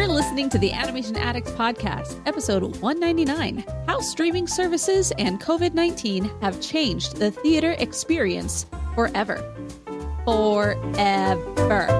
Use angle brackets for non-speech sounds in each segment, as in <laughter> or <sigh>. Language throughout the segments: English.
You're listening to the Animation Addicts Podcast, episode 199 How Streaming Services and COVID 19 Have Changed the Theater Experience Forever. Forever.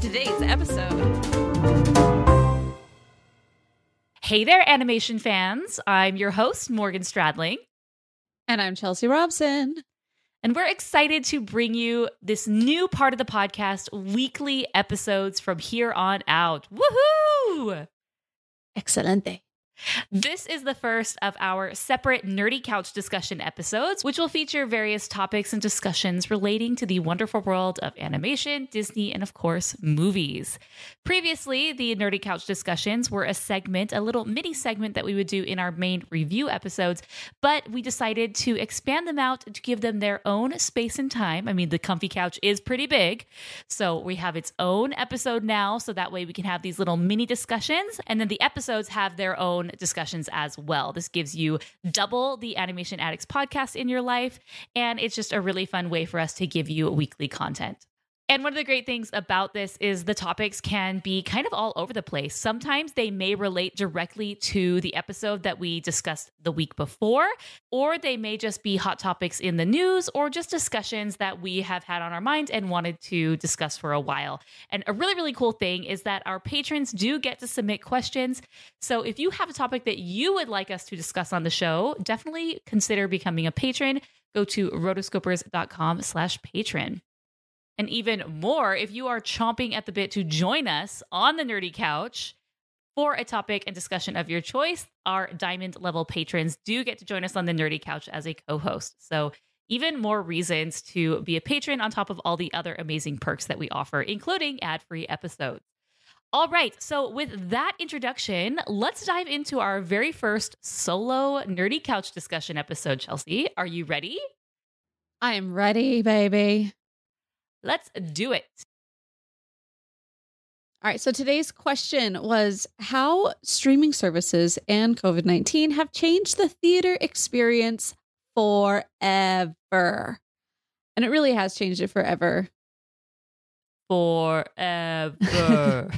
today's episode. Hey there, animation fans. I'm your host, Morgan Stradling. And I'm Chelsea Robson. And we're excited to bring you this new part of the podcast, weekly episodes from here on out. Woohoo! Excelente. This is the first of our separate Nerdy Couch discussion episodes, which will feature various topics and discussions relating to the wonderful world of animation, Disney, and of course, movies. Previously, the Nerdy Couch discussions were a segment, a little mini segment that we would do in our main review episodes, but we decided to expand them out to give them their own space and time. I mean, the comfy couch is pretty big, so we have its own episode now, so that way we can have these little mini discussions, and then the episodes have their own discussions as well. This gives you double the Animation Addicts podcast in your life, and it's just a really fun way for us to give you weekly content. And one of the great things about this is the topics can be kind of all over the place. Sometimes they may relate directly to the episode that we discussed the week before, or they may just be hot topics in the news or just discussions that we have had on our mind and wanted to discuss for a while. And a really, really cool thing is that our patrons do get to submit questions. So if you have a topic that you would like us to discuss on the show, definitely consider becoming a patron. Go to rotoscopers.com slash patron. And even more, if you are chomping at the bit to join us on the Nerdy Couch for a topic and discussion of your choice, our diamond level patrons do get to join us on the Nerdy Couch as a co host. So, even more reasons to be a patron on top of all the other amazing perks that we offer, including ad free episodes. All right, so with that introduction, let's dive into our very first solo Nerdy Couch discussion episode, Chelsea. Are you ready? I am ready, baby. Let's do it. All right. So today's question was how streaming services and COVID 19 have changed the theater experience forever. And it really has changed it forever. Forever. <laughs>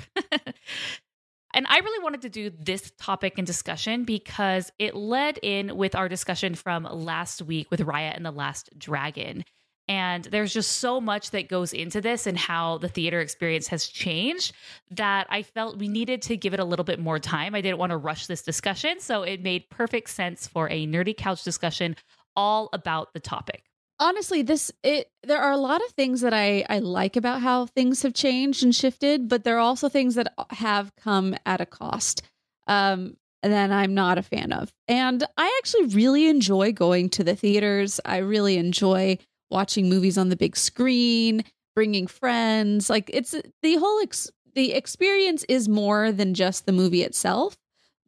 and I really wanted to do this topic and discussion because it led in with our discussion from last week with Raya and the Last Dragon. And there's just so much that goes into this and how the theater experience has changed that I felt we needed to give it a little bit more time. I didn't want to rush this discussion. So it made perfect sense for a nerdy couch discussion all about the topic. Honestly, this it there are a lot of things that I I like about how things have changed and shifted, but there are also things that have come at a cost. Um that I'm not a fan of. And I actually really enjoy going to the theaters. I really enjoy watching movies on the big screen, bringing friends. Like it's the whole ex- the experience is more than just the movie itself,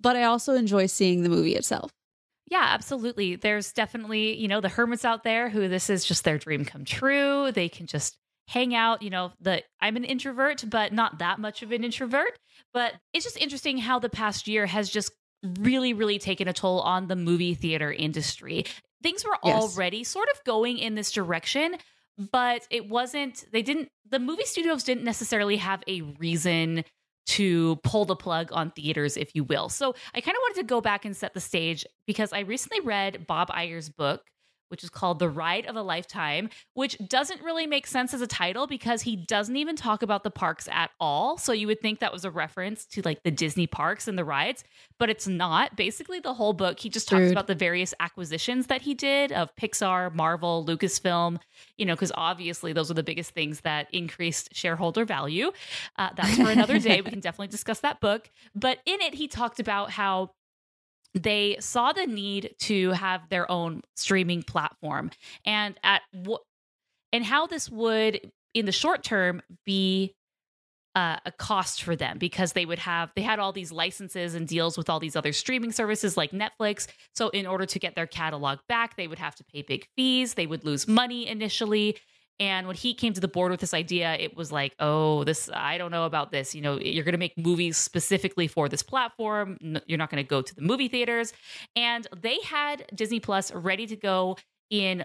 but I also enjoy seeing the movie itself. Yeah, absolutely. There's definitely, you know, the hermits out there who this is just their dream come true. They can just hang out, you know, the I'm an introvert, but not that much of an introvert, but it's just interesting how the past year has just really really taken a toll on the movie theater industry things were yes. already sort of going in this direction but it wasn't they didn't the movie studios didn't necessarily have a reason to pull the plug on theaters if you will so i kind of wanted to go back and set the stage because i recently read bob Iger's book which is called The Ride of a Lifetime, which doesn't really make sense as a title because he doesn't even talk about the parks at all. So you would think that was a reference to like the Disney parks and the rides, but it's not. Basically, the whole book, he just talks Dude. about the various acquisitions that he did of Pixar, Marvel, Lucasfilm, you know, because obviously those are the biggest things that increased shareholder value. Uh, that's for another day. we can <laughs> definitely discuss that book. But in it, he talked about how they saw the need to have their own streaming platform and at what and how this would in the short term be uh, a cost for them because they would have they had all these licenses and deals with all these other streaming services like Netflix. So in order to get their catalog back, they would have to pay big fees. They would lose money initially. And when he came to the board with this idea, it was like, oh, this, I don't know about this. You know, you're going to make movies specifically for this platform. You're not going to go to the movie theaters. And they had Disney Plus ready to go in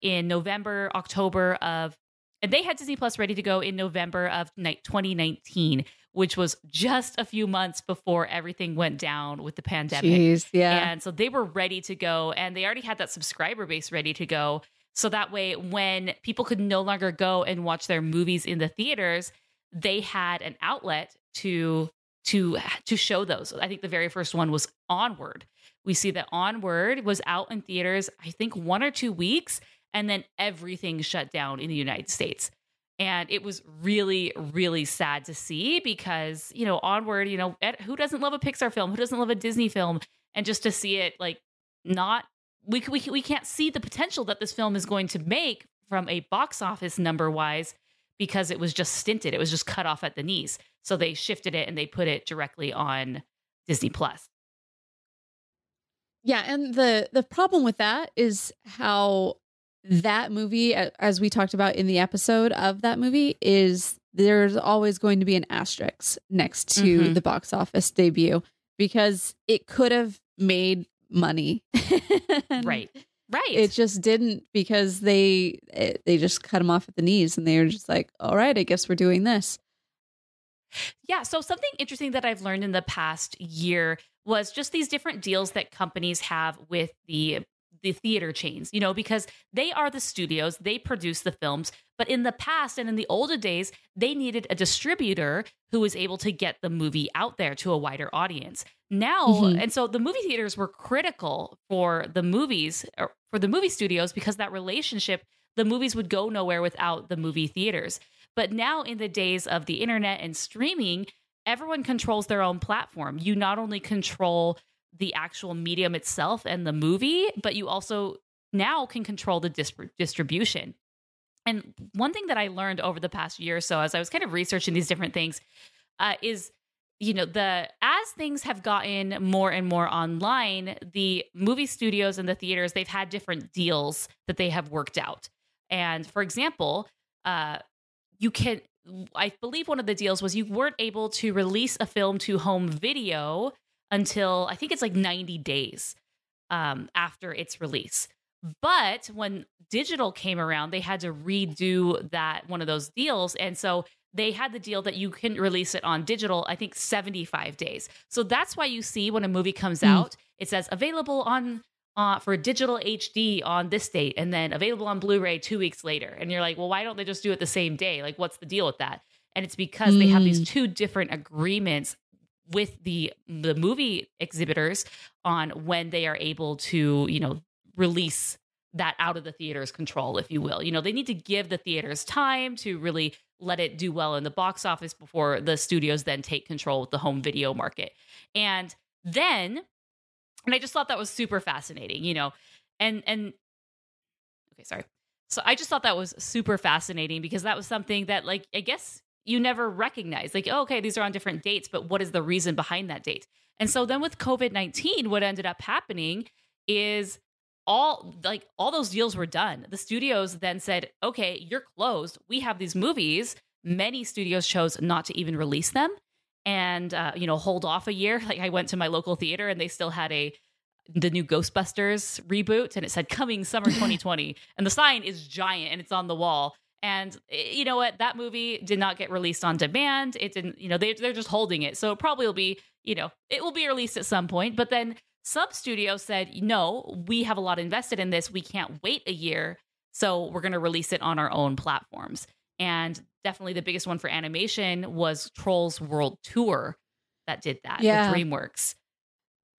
in November, October of and they had Disney Plus ready to go in November of 2019, which was just a few months before everything went down with the pandemic. Jeez, yeah. And so they were ready to go and they already had that subscriber base ready to go. So that way, when people could no longer go and watch their movies in the theaters, they had an outlet to to to show those. I think the very first one was Onward. We see that Onward was out in theaters, I think one or two weeks, and then everything shut down in the United States. And it was really, really sad to see because, you know, onward, you know, who doesn't love a Pixar film? Who doesn't love a Disney film? And just to see it like not, we, we, we can't see the potential that this film is going to make from a box office number wise because it was just stinted. It was just cut off at the knees. So they shifted it and they put it directly on Disney Plus. Yeah, and the the problem with that is how that movie, as we talked about in the episode of that movie, is there's always going to be an asterisk next to mm-hmm. the box office debut because it could have made money. <laughs> right. Right. It just didn't because they it, they just cut them off at the knees and they were just like, "All right, I guess we're doing this." Yeah, so something interesting that I've learned in the past year was just these different deals that companies have with the the theater chains, you know, because they are the studios, they produce the films. But in the past and in the older days, they needed a distributor who was able to get the movie out there to a wider audience. Now, mm-hmm. and so the movie theaters were critical for the movies, for the movie studios, because that relationship, the movies would go nowhere without the movie theaters. But now, in the days of the internet and streaming, everyone controls their own platform. You not only control the actual medium itself and the movie, but you also now can control the distribution. And one thing that I learned over the past year or so, as I was kind of researching these different things, uh, is you know the as things have gotten more and more online the movie studios and the theaters they've had different deals that they have worked out and for example uh you can i believe one of the deals was you weren't able to release a film to home video until I think it's like 90 days um, after its release. But when digital came around, they had to redo that one of those deals. And so they had the deal that you can release it on digital, I think 75 days. So that's why you see when a movie comes mm. out, it says available on uh, for digital HD on this date and then available on Blu ray two weeks later. And you're like, well, why don't they just do it the same day? Like, what's the deal with that? And it's because mm. they have these mm. two different agreements with the the movie exhibitors on when they are able to you know release that out of the theater's control if you will. You know they need to give the theaters time to really let it do well in the box office before the studios then take control of the home video market. And then and i just thought that was super fascinating you know and and okay sorry. So i just thought that was super fascinating because that was something that like i guess you never recognize like oh, okay these are on different dates but what is the reason behind that date? And so then with covid-19 what ended up happening is all like all those deals were done. The studios then said okay you're closed. We have these movies. Many studios chose not to even release them and uh, you know hold off a year. <laughs> Like i went to my local theater and they still had a the new ghostbusters reboot and it said coming summer 2020 and the sign is giant and it's on the wall and eh, you know what? That movie did not get released on demand. It didn't, you know, they, they're just holding it. So it probably will be, you know, it will be released at some point. But then some studio said, no, we have a lot invested in this. We can't wait a year. So we're going to release it on our own platforms. And definitely the biggest one for animation was Trolls World Tour that did that, yeah. DreamWorks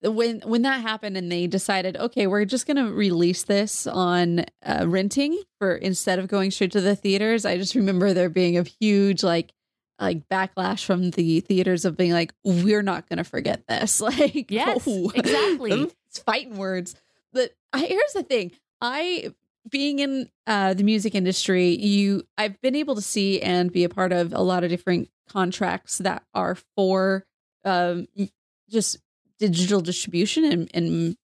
when when that happened and they decided okay we're just going to release this on uh, renting for instead of going straight to the theaters i just remember there being a huge like like backlash from the theaters of being like we're not going to forget this. <laughs> Like yes oh, exactly. <laughs> It's fighting words. But here's the thing. I being in uh, the music industry, you I've been able to see and be a part of a lot of different contracts that are for um, just digital distribution and, and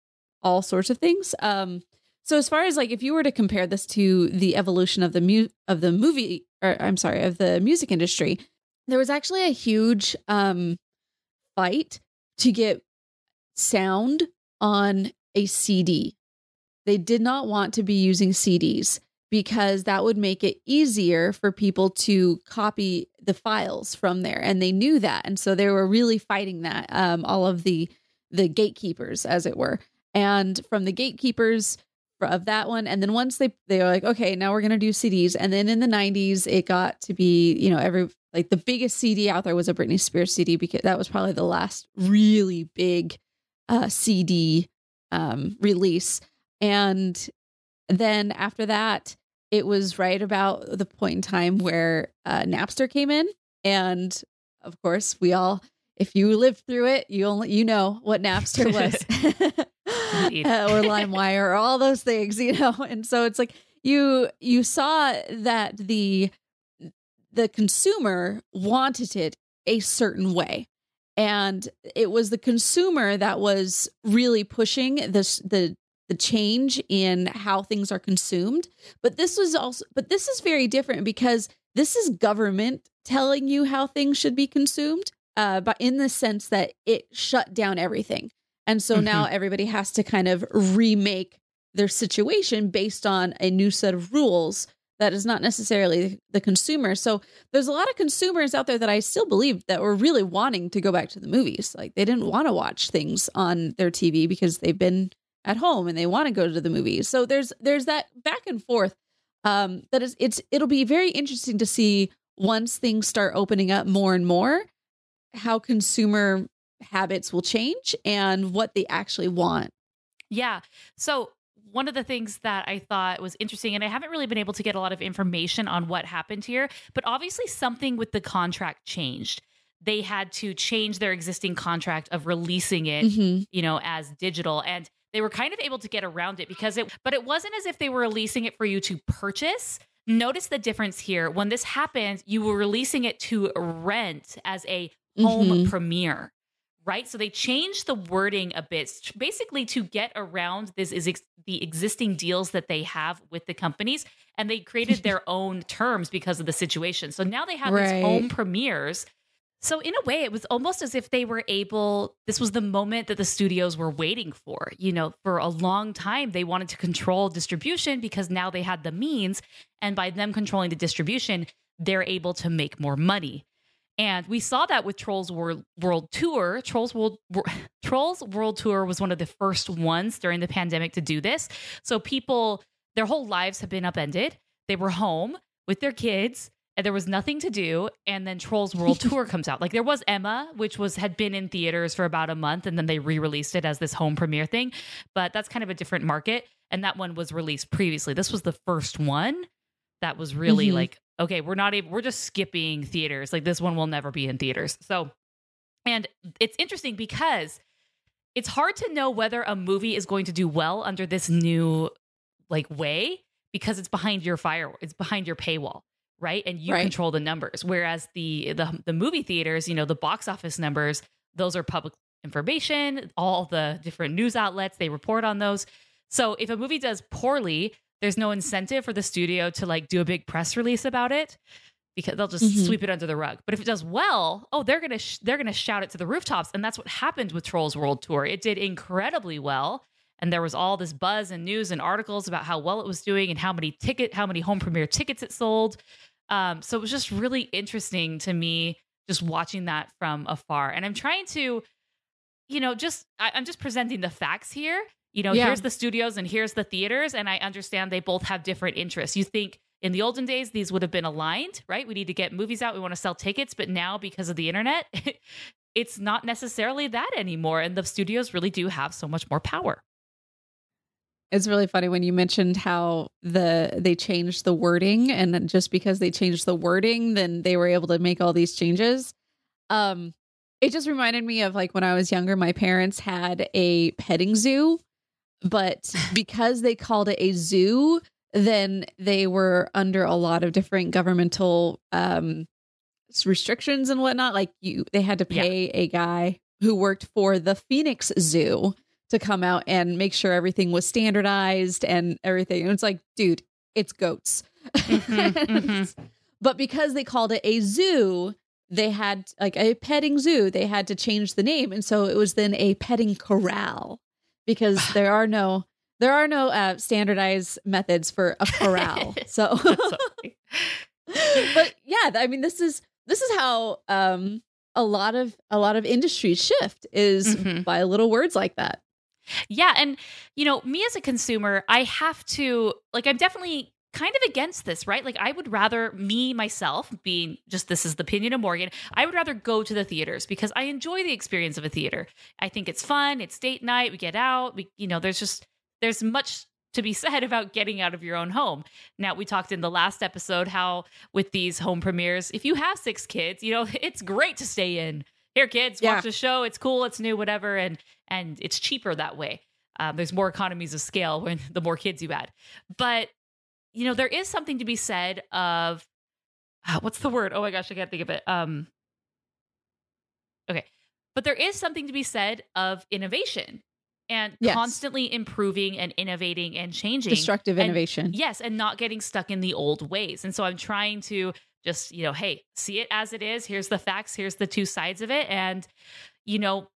all sorts of things. Um, so as far as like if you were to compare this to the evolution of the mu- of the movie or I'm sorry, of the music industry, there was actually a huge um fight to get sound on a CD. They did not want to be using CDs because that would make it easier for people to copy the files from there and they knew that and so they were really fighting that um, all of the the gatekeepers as it were. And from the gatekeepers of that one and then once they they were like okay now we're to do CDs and then in the 90s it got to be you know every like the biggest CD out there was a Britney Spears CD because that was probably the last really big uh, CD um, release. And then after that it was right about the point in time where uh, Napster came in. And of course we all if you lived through it you only you know what Napster was <laughs> uh, <laughs> or LimeWire or all those things, you know. And so it's like you you saw that the the consumer wanted it a certain way. And it was the consumer that was really pushing this the the change in how things are consumed. But this was also but this is very different because this is government telling you how things should be consumed. Uh, but in the sense that it shut down everything. And so mm-hmm. now everybody has to kind of remake their situation based on a new set of rules that is not necessarily the consumer. So there's a lot of consumers out there that I still believe that were really wanting to go back to the movies. Like they didn't want to watch things on their TV because they've been at home and they want to go to the movies. So there's there's that back and forth. Um, that is it's it'll be very interesting to see once things start opening up more and more how consumer habits will change and what they actually want. Yeah. So, one of the things that I thought was interesting, and I haven't really been able to get a lot of information on what happened here, but obviously something with the contract changed. They had to change their existing contract of releasing it, mm-hmm. you know, as digital. And they were kind of able to get around it because it, but it wasn't as if they were releasing it for you to purchase. Notice the difference here. When this happened, you were releasing it to rent as a home mm-hmm. premiere right? So they changed the wording a bit, basically to get around this is ex- the existing deals that they have with the companies, and they created <laughs> their own terms because of the situation. So now they have right. these home premieres. So in a way, it was almost as if they were able. This was the moment that the studios were waiting for. You know, for a long time, they wanted to control distribution because now they had the means, and by them controlling the distribution, they're able to make more money. And we saw that with Trolls World, World Tour. Trolls World <laughs> Trolls World Tour was one of the first ones during the pandemic to do this. So people, their whole lives have been upended. They were home with their kids and there was nothing to do and then trolls world <laughs> tour comes out like there was emma which was had been in theaters for about a month and then they re-released it as this home premiere thing but that's kind of a different market and that one was released previously this was the first one that was really mm-hmm. like okay, we're not able, we're just skipping theaters. Like this one will never be in theaters. So, and it's interesting because it's hard to know whether a movie is going to do well under this new like way because it's behind your fire, it's behind your paywall, right? And you right. control the numbers. Whereas the, the the movie theaters, you know, the box office numbers, those are public information. All the different news outlets they report on those. So if a movie does poorly, there's no incentive for the studio to like do a big press release about it because they'll just mm-hmm. sweep it under the rug. But if it does well, oh, they're gonna sh- they're gonna shout it to the rooftops, and that's what happened with Trolls World Tour. It did incredibly well, and there was all this buzz and news and articles about how well it was doing and how many ticket how many home premiere tickets it sold. Um, so it was just really interesting to me just watching that from afar, and I'm trying to, you know, just I, I'm just presenting the facts here you know, yeah. here's the studios and here's the theaters. And I understand they both have different interests. You think in the olden days, these would have been aligned, right? We need to get movies out, we want to sell tickets. But now, because of the internet, <laughs> it's not necessarily that anymore. And the studios really do have so much more power. It's really funny when you mentioned how the they changed the wording and just because they changed the wording then they were able to make all these changes. Um it just reminded me of like when I was younger my parents had a petting zoo but <laughs> because they called it a zoo, then they were under a lot of different governmental um restrictions and whatnot. Like you, they had to Yeah. pay a guy who worked for the Phoenix Zoo to come out and make sure everything was standardized and everything. And it's like, dude, it's goats. Mhm, mhm. <laughs> But because they called it a zoo, they had like a petting zoo, they had to change the name. And so it was then a petting corral because <sighs> there are no there are no uh, standardized methods for a <laughs> corral. so <laughs> but yeah, I mean this is this is how um a lot of a lot of industries shift is Mhm. by little words like that. Yeah. And, you know, me as a consumer, I have to, like, I'm definitely kind of against this, right? Like, I would rather, me, myself, being just this is the opinion of Morgan, I would rather go to the theaters because I enjoy the experience of a theater. I think it's fun. It's date night. We get out. We, you know, there's just, there's much to be <laughs> said about getting out of your own home. Now, we talked in the last episode how with these home premieres, if you have six kids, you know, <laughs> it's great to stay in. Here, kids, Yeah. watch the show. It's cool. It's new, whatever. And, and it's cheaper that way. Um, there's more economies of scale when <laughs> the more kids you add. But you know, there is something to be said of ah, what's the word? Oh my gosh, I can't think of it. Um, okay, but there is something to be said of innovation and Yes. constantly improving and innovating and changing. Destructive And- innovation. Yes, and not getting stuck in the old ways. And so I'm trying to just, you know, hey, see it as it is. Here's the facts, here's the two sides of it. And, you know,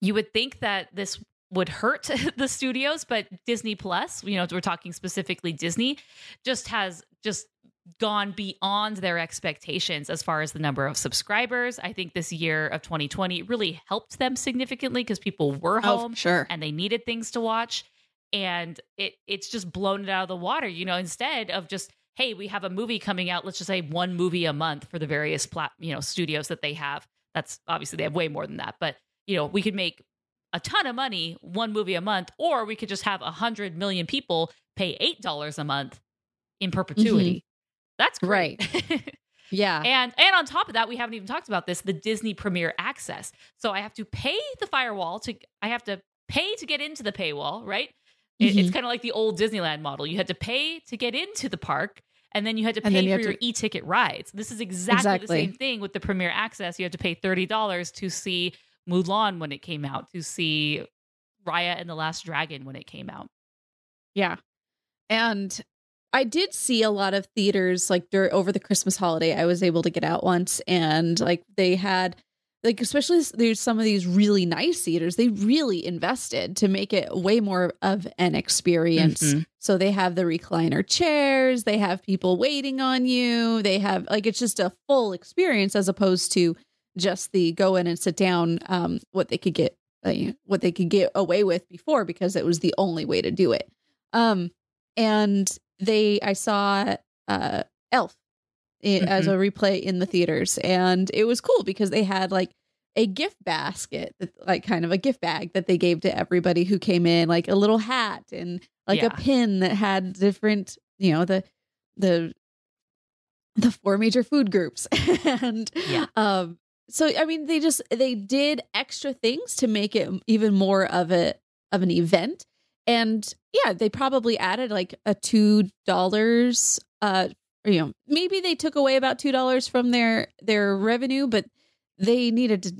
you would think that this would hurt <laughs> the studios, but Disney Plus, you know, we're talking specifically Disney, just has just gone beyond their expectations as far as the number of subscribers. I think this year of 2020 really helped them significantly because people were Oh, home for sure. and they needed things to watch and it it's just blown it out of the water you know instead of just hey we have a movie coming out let's just say one movie a month for the various plat you know studios that they have that's obviously they have way more than that but you know we could make a ton of money one movie a month or we could just have a hundred million people pay eight dollars a month in perpetuity mm-hmm. that's great <laughs> Yeah. and and on top of that, we haven't even talked about this, the Disney Premier Access. So I have to pay the firewall to I have to pay to get into the paywall, right? It- it's mm-hmm. kind of like the old Disneyland model. You had to pay to get into the park and then you had to pay you for have your to- e-ticket rides. This is exactly, Exactly. the same thing with the Premier Access. You had to pay $30 to see Mulan when it came out, to see Raya and the Last Dragon when it came out. Yeah. And I did see a lot of theaters like dur- over the Christmas holiday. I was able to get out once and like they had like especially there's some of these really nice theaters they really invested to make it way more of an experience Mhm. so they have the recliner chairs they have people waiting on you they have like it's just a full experience as opposed to just the go in and sit down um what they could get uh, what they could get away with before because it was the only way to do it um and they i saw uh elf i- as a replay in the theaters and it was cool because they had like a gift basket like kind of a gift bag that they gave to everybody who came in like a little hat and like Yeah. a pin that had different you know the the the four major food groups <laughs> and Yeah. um so i mean they just they did extra things to make it even more of a of an event. And yeah they probably added like a two dollars uh you know maybe they took away about two dollars from their their revenue but they needed to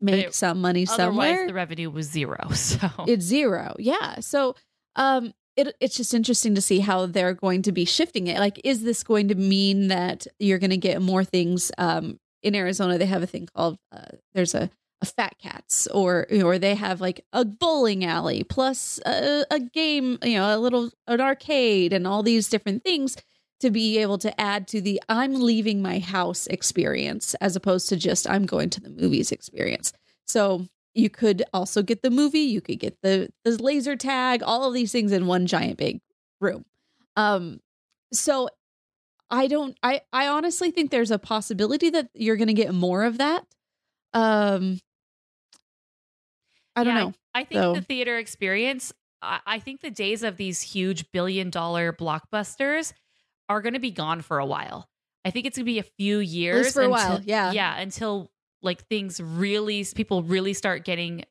make It- some money Otherwise, somewhere. the revenue was zero. <laughs> So. It's zero yeah. So um it, it's just interesting to see how they're going to be shifting it. Like is this going to mean that you're going to get more things um in arizona they have a thing called uh, there's a a fat cats or or they have like a bowling alley plus a, a game you know a little an arcade and all these different things to be able to add to the i'm leaving my house experience as opposed to just i'm going to the movies experience. So you could also get the movie you could get the the laser tag all of these things in one giant big room. Um so i don't i i honestly think there's a possibility that you're going to get more of that um i don't Yeah, know I think So- the theater experience, I, I think the days of these huge billion dollar blockbusters are going to be gone for a while. I think it's going to be a few years. for a while, yeah. Yeah. Until like things really, people really start getting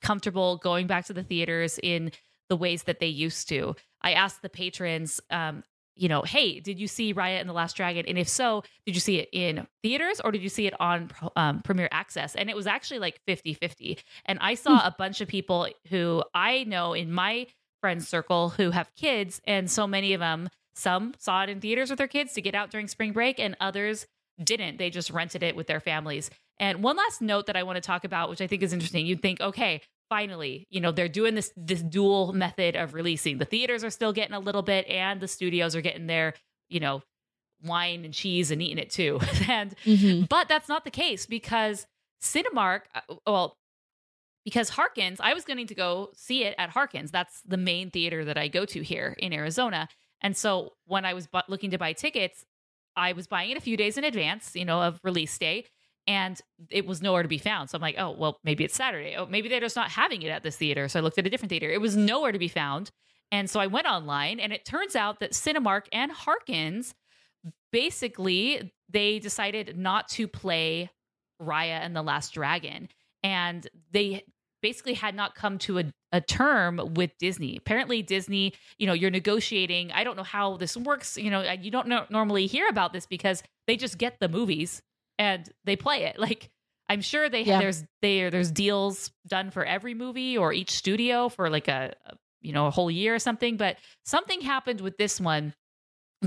comfortable going back to the theaters in the ways that they used to. I asked the patrons, um, you know, hey, did you see Raya and the Last Dragon? And if so, did you see it in theaters or did you see it on um, Premiere Access? And it was actually like 50 50. And I saw hmm. a bunch of people who I know in my friend circle who have kids, and so many of them, some saw it in theaters with their kids to get out during spring break, and others didn't. They just rented it with their families. And one last note that I want to talk about, which I think is interesting, you'd think, okay, finally, you know, they're doing this this dual method of releasing. The theaters are still getting a little bit, and the studios are getting their, you know, wine and cheese and eating it too. <laughs> and mm-hmm. but that's not the case because Cinemark, uh, well, because Harkins, I was going to go see it at Harkins. That's the main theater that I go to here in Arizona. And so when I was bu- looking to buy tickets, I was buying it a few days in advance, you know, of release day and it was nowhere to be found. So I'm like, oh, well, maybe it's Saturday. Oh, maybe they're just not having it at this theater. So I looked at a different theater. It was nowhere to be found. And so I went online, and it turns out that Cinemark and Harkins basically they decided not to play Raya and the Last Dragon. And they basically had not come to a, a term with Disney. Apparently, Disney, you know, you're negotiating. I don't know how this works. You know, you don't know, normally hear about this because they just get the movies and they play it. <laughs> Like I'm sure they yeah. there's they there's deals done for every movie or each studio for like a, a you know a whole year or something. But something happened with this one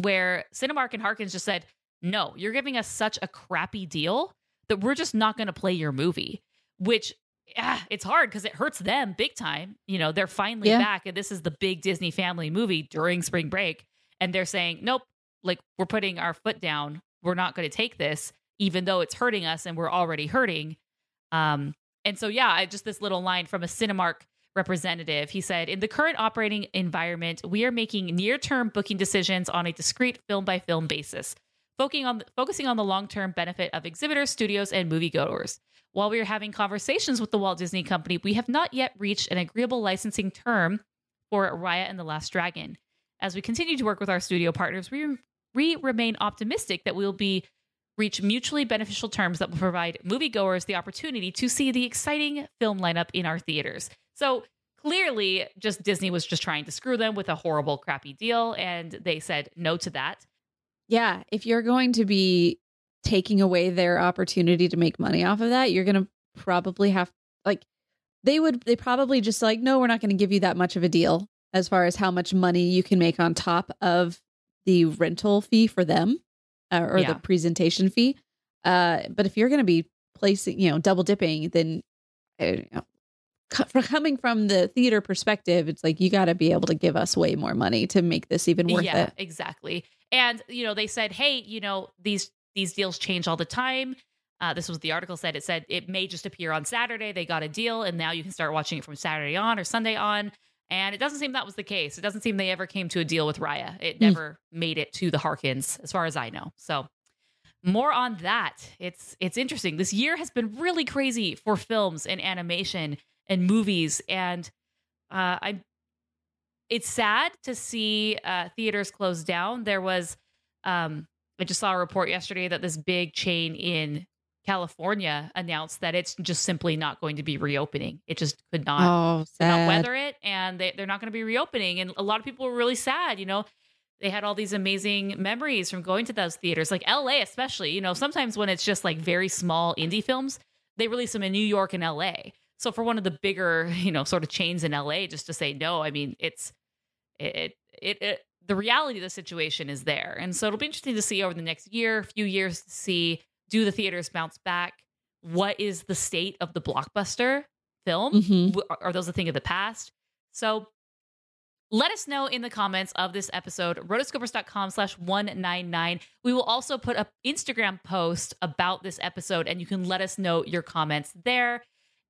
where Cinemark and Harkins just said, "No, you're giving us such a crappy deal that we're just not going to play your movie." Which yeah, it's hard because it hurts them big time. You know, they're finally yeah. back, and this is the big Disney family movie during spring break, and they're saying, "Nope, like we're putting our foot down. We're not going to take this." Even though it's hurting us and we're already hurting. Um, and so, yeah, I, just this little line from a Cinemark representative. He said, In the current operating environment, we are making near term booking decisions on a discrete film by film basis, focusing on, focusing on the long term benefit of exhibitors, studios, and moviegoers. While we are having conversations with the Walt Disney Company, we have not yet reached an agreeable licensing term for Raya and the Last Dragon. As we continue to work with our studio partners, we, we remain optimistic that we will be reach mutually beneficial terms that will provide moviegoers the opportunity to see the exciting film lineup in our theaters. So clearly, just Disney was just trying to screw them with a horrible, crappy deal, and they said no to that. Yeah, if you're going to be taking away their opportunity to make money off of that, you're going to probably have like they would they probably just like no, we're not going to give you that much of a deal as far as how much money you can make on top of the rental fee for them uh, or yeah. the presentation fee. Uh, but if you're going to be placing, you know, double dipping, then uh, you know, for coming from the theater perspective, it's like you got to be able to give us way more money to make this even worth it. yeah, it. Exactly. And you know, they said, hey, you know, these these deals change all the time. Uh, this was the article said. It said it may just appear on Saturday. They got a deal, and now you can start watching it from Saturday on or Sunday on. And it doesn't seem that was the case. It doesn't seem they ever came to a deal with Raya. It hmm. never mm. made it to the Harkins, as far as I know. So more on that. It's it's interesting. This year has been really crazy for films and animation and movies, and uh, I. It's sad to see uh, theaters close down. There was, um, I just saw a report yesterday that this big chain in California announced that it's just simply not going to be reopening. It just could not, oh, not weather it, and they, they're not going to be reopening. And a lot of people were really sad. You know, they had all these amazing memories from going to those theaters, like LA, especially. You know, sometimes when it's just like very small indie films, they release them in New York and LA. So for one of the bigger, <laughs> you know, sort of chains in LA, just to say no, I mean, it's it it, it the reality of the situation is there, and so it'll be interesting to see over the next year, few years, to see do the theaters bounce back? What is the state of the blockbuster film? Mm-hmm. Are those a thing of the past? So let us know in the comments of this episode, rotoscopers.com slash 199. We will also put up Instagram post about this episode, and you can let us know your comments there.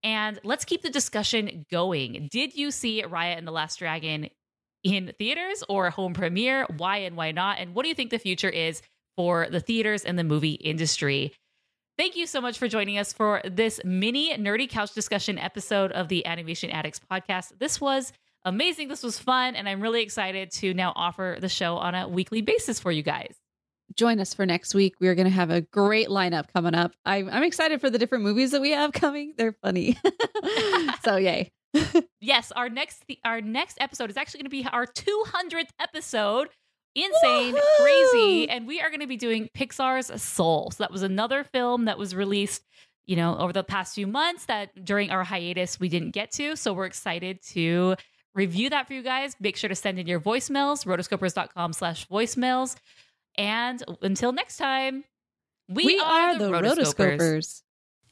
And let's keep the discussion going. Did you see Raya and the Last Dragon in theaters or home premiere? Why and why not? And what do you think the future is for the theaters and the movie industry. Thank you so much for joining us for this mini nerdy couch discussion episode of the Animation Addicts podcast. This was amazing. This was fun. And I'm really excited to now offer the show on a weekly basis for you guys. Join us for next week. We're going to have a great lineup coming up. I'm, I'm excited for the different movies that we have coming. They're funny. <laughs> so, yay. <laughs> yes, our next our next episode is actually going to be our 200th episode insane, Woohoo! crazy. And we are going to be doing Pixar's Soul. So that was another film that was released, you know, over the past few months that during our hiatus we didn't get to. So we're excited to review that for you guys. Make sure to send in your voicemails, rotoscopers.com slash voicemails. And until next time, we, We, are, the rotoscopers.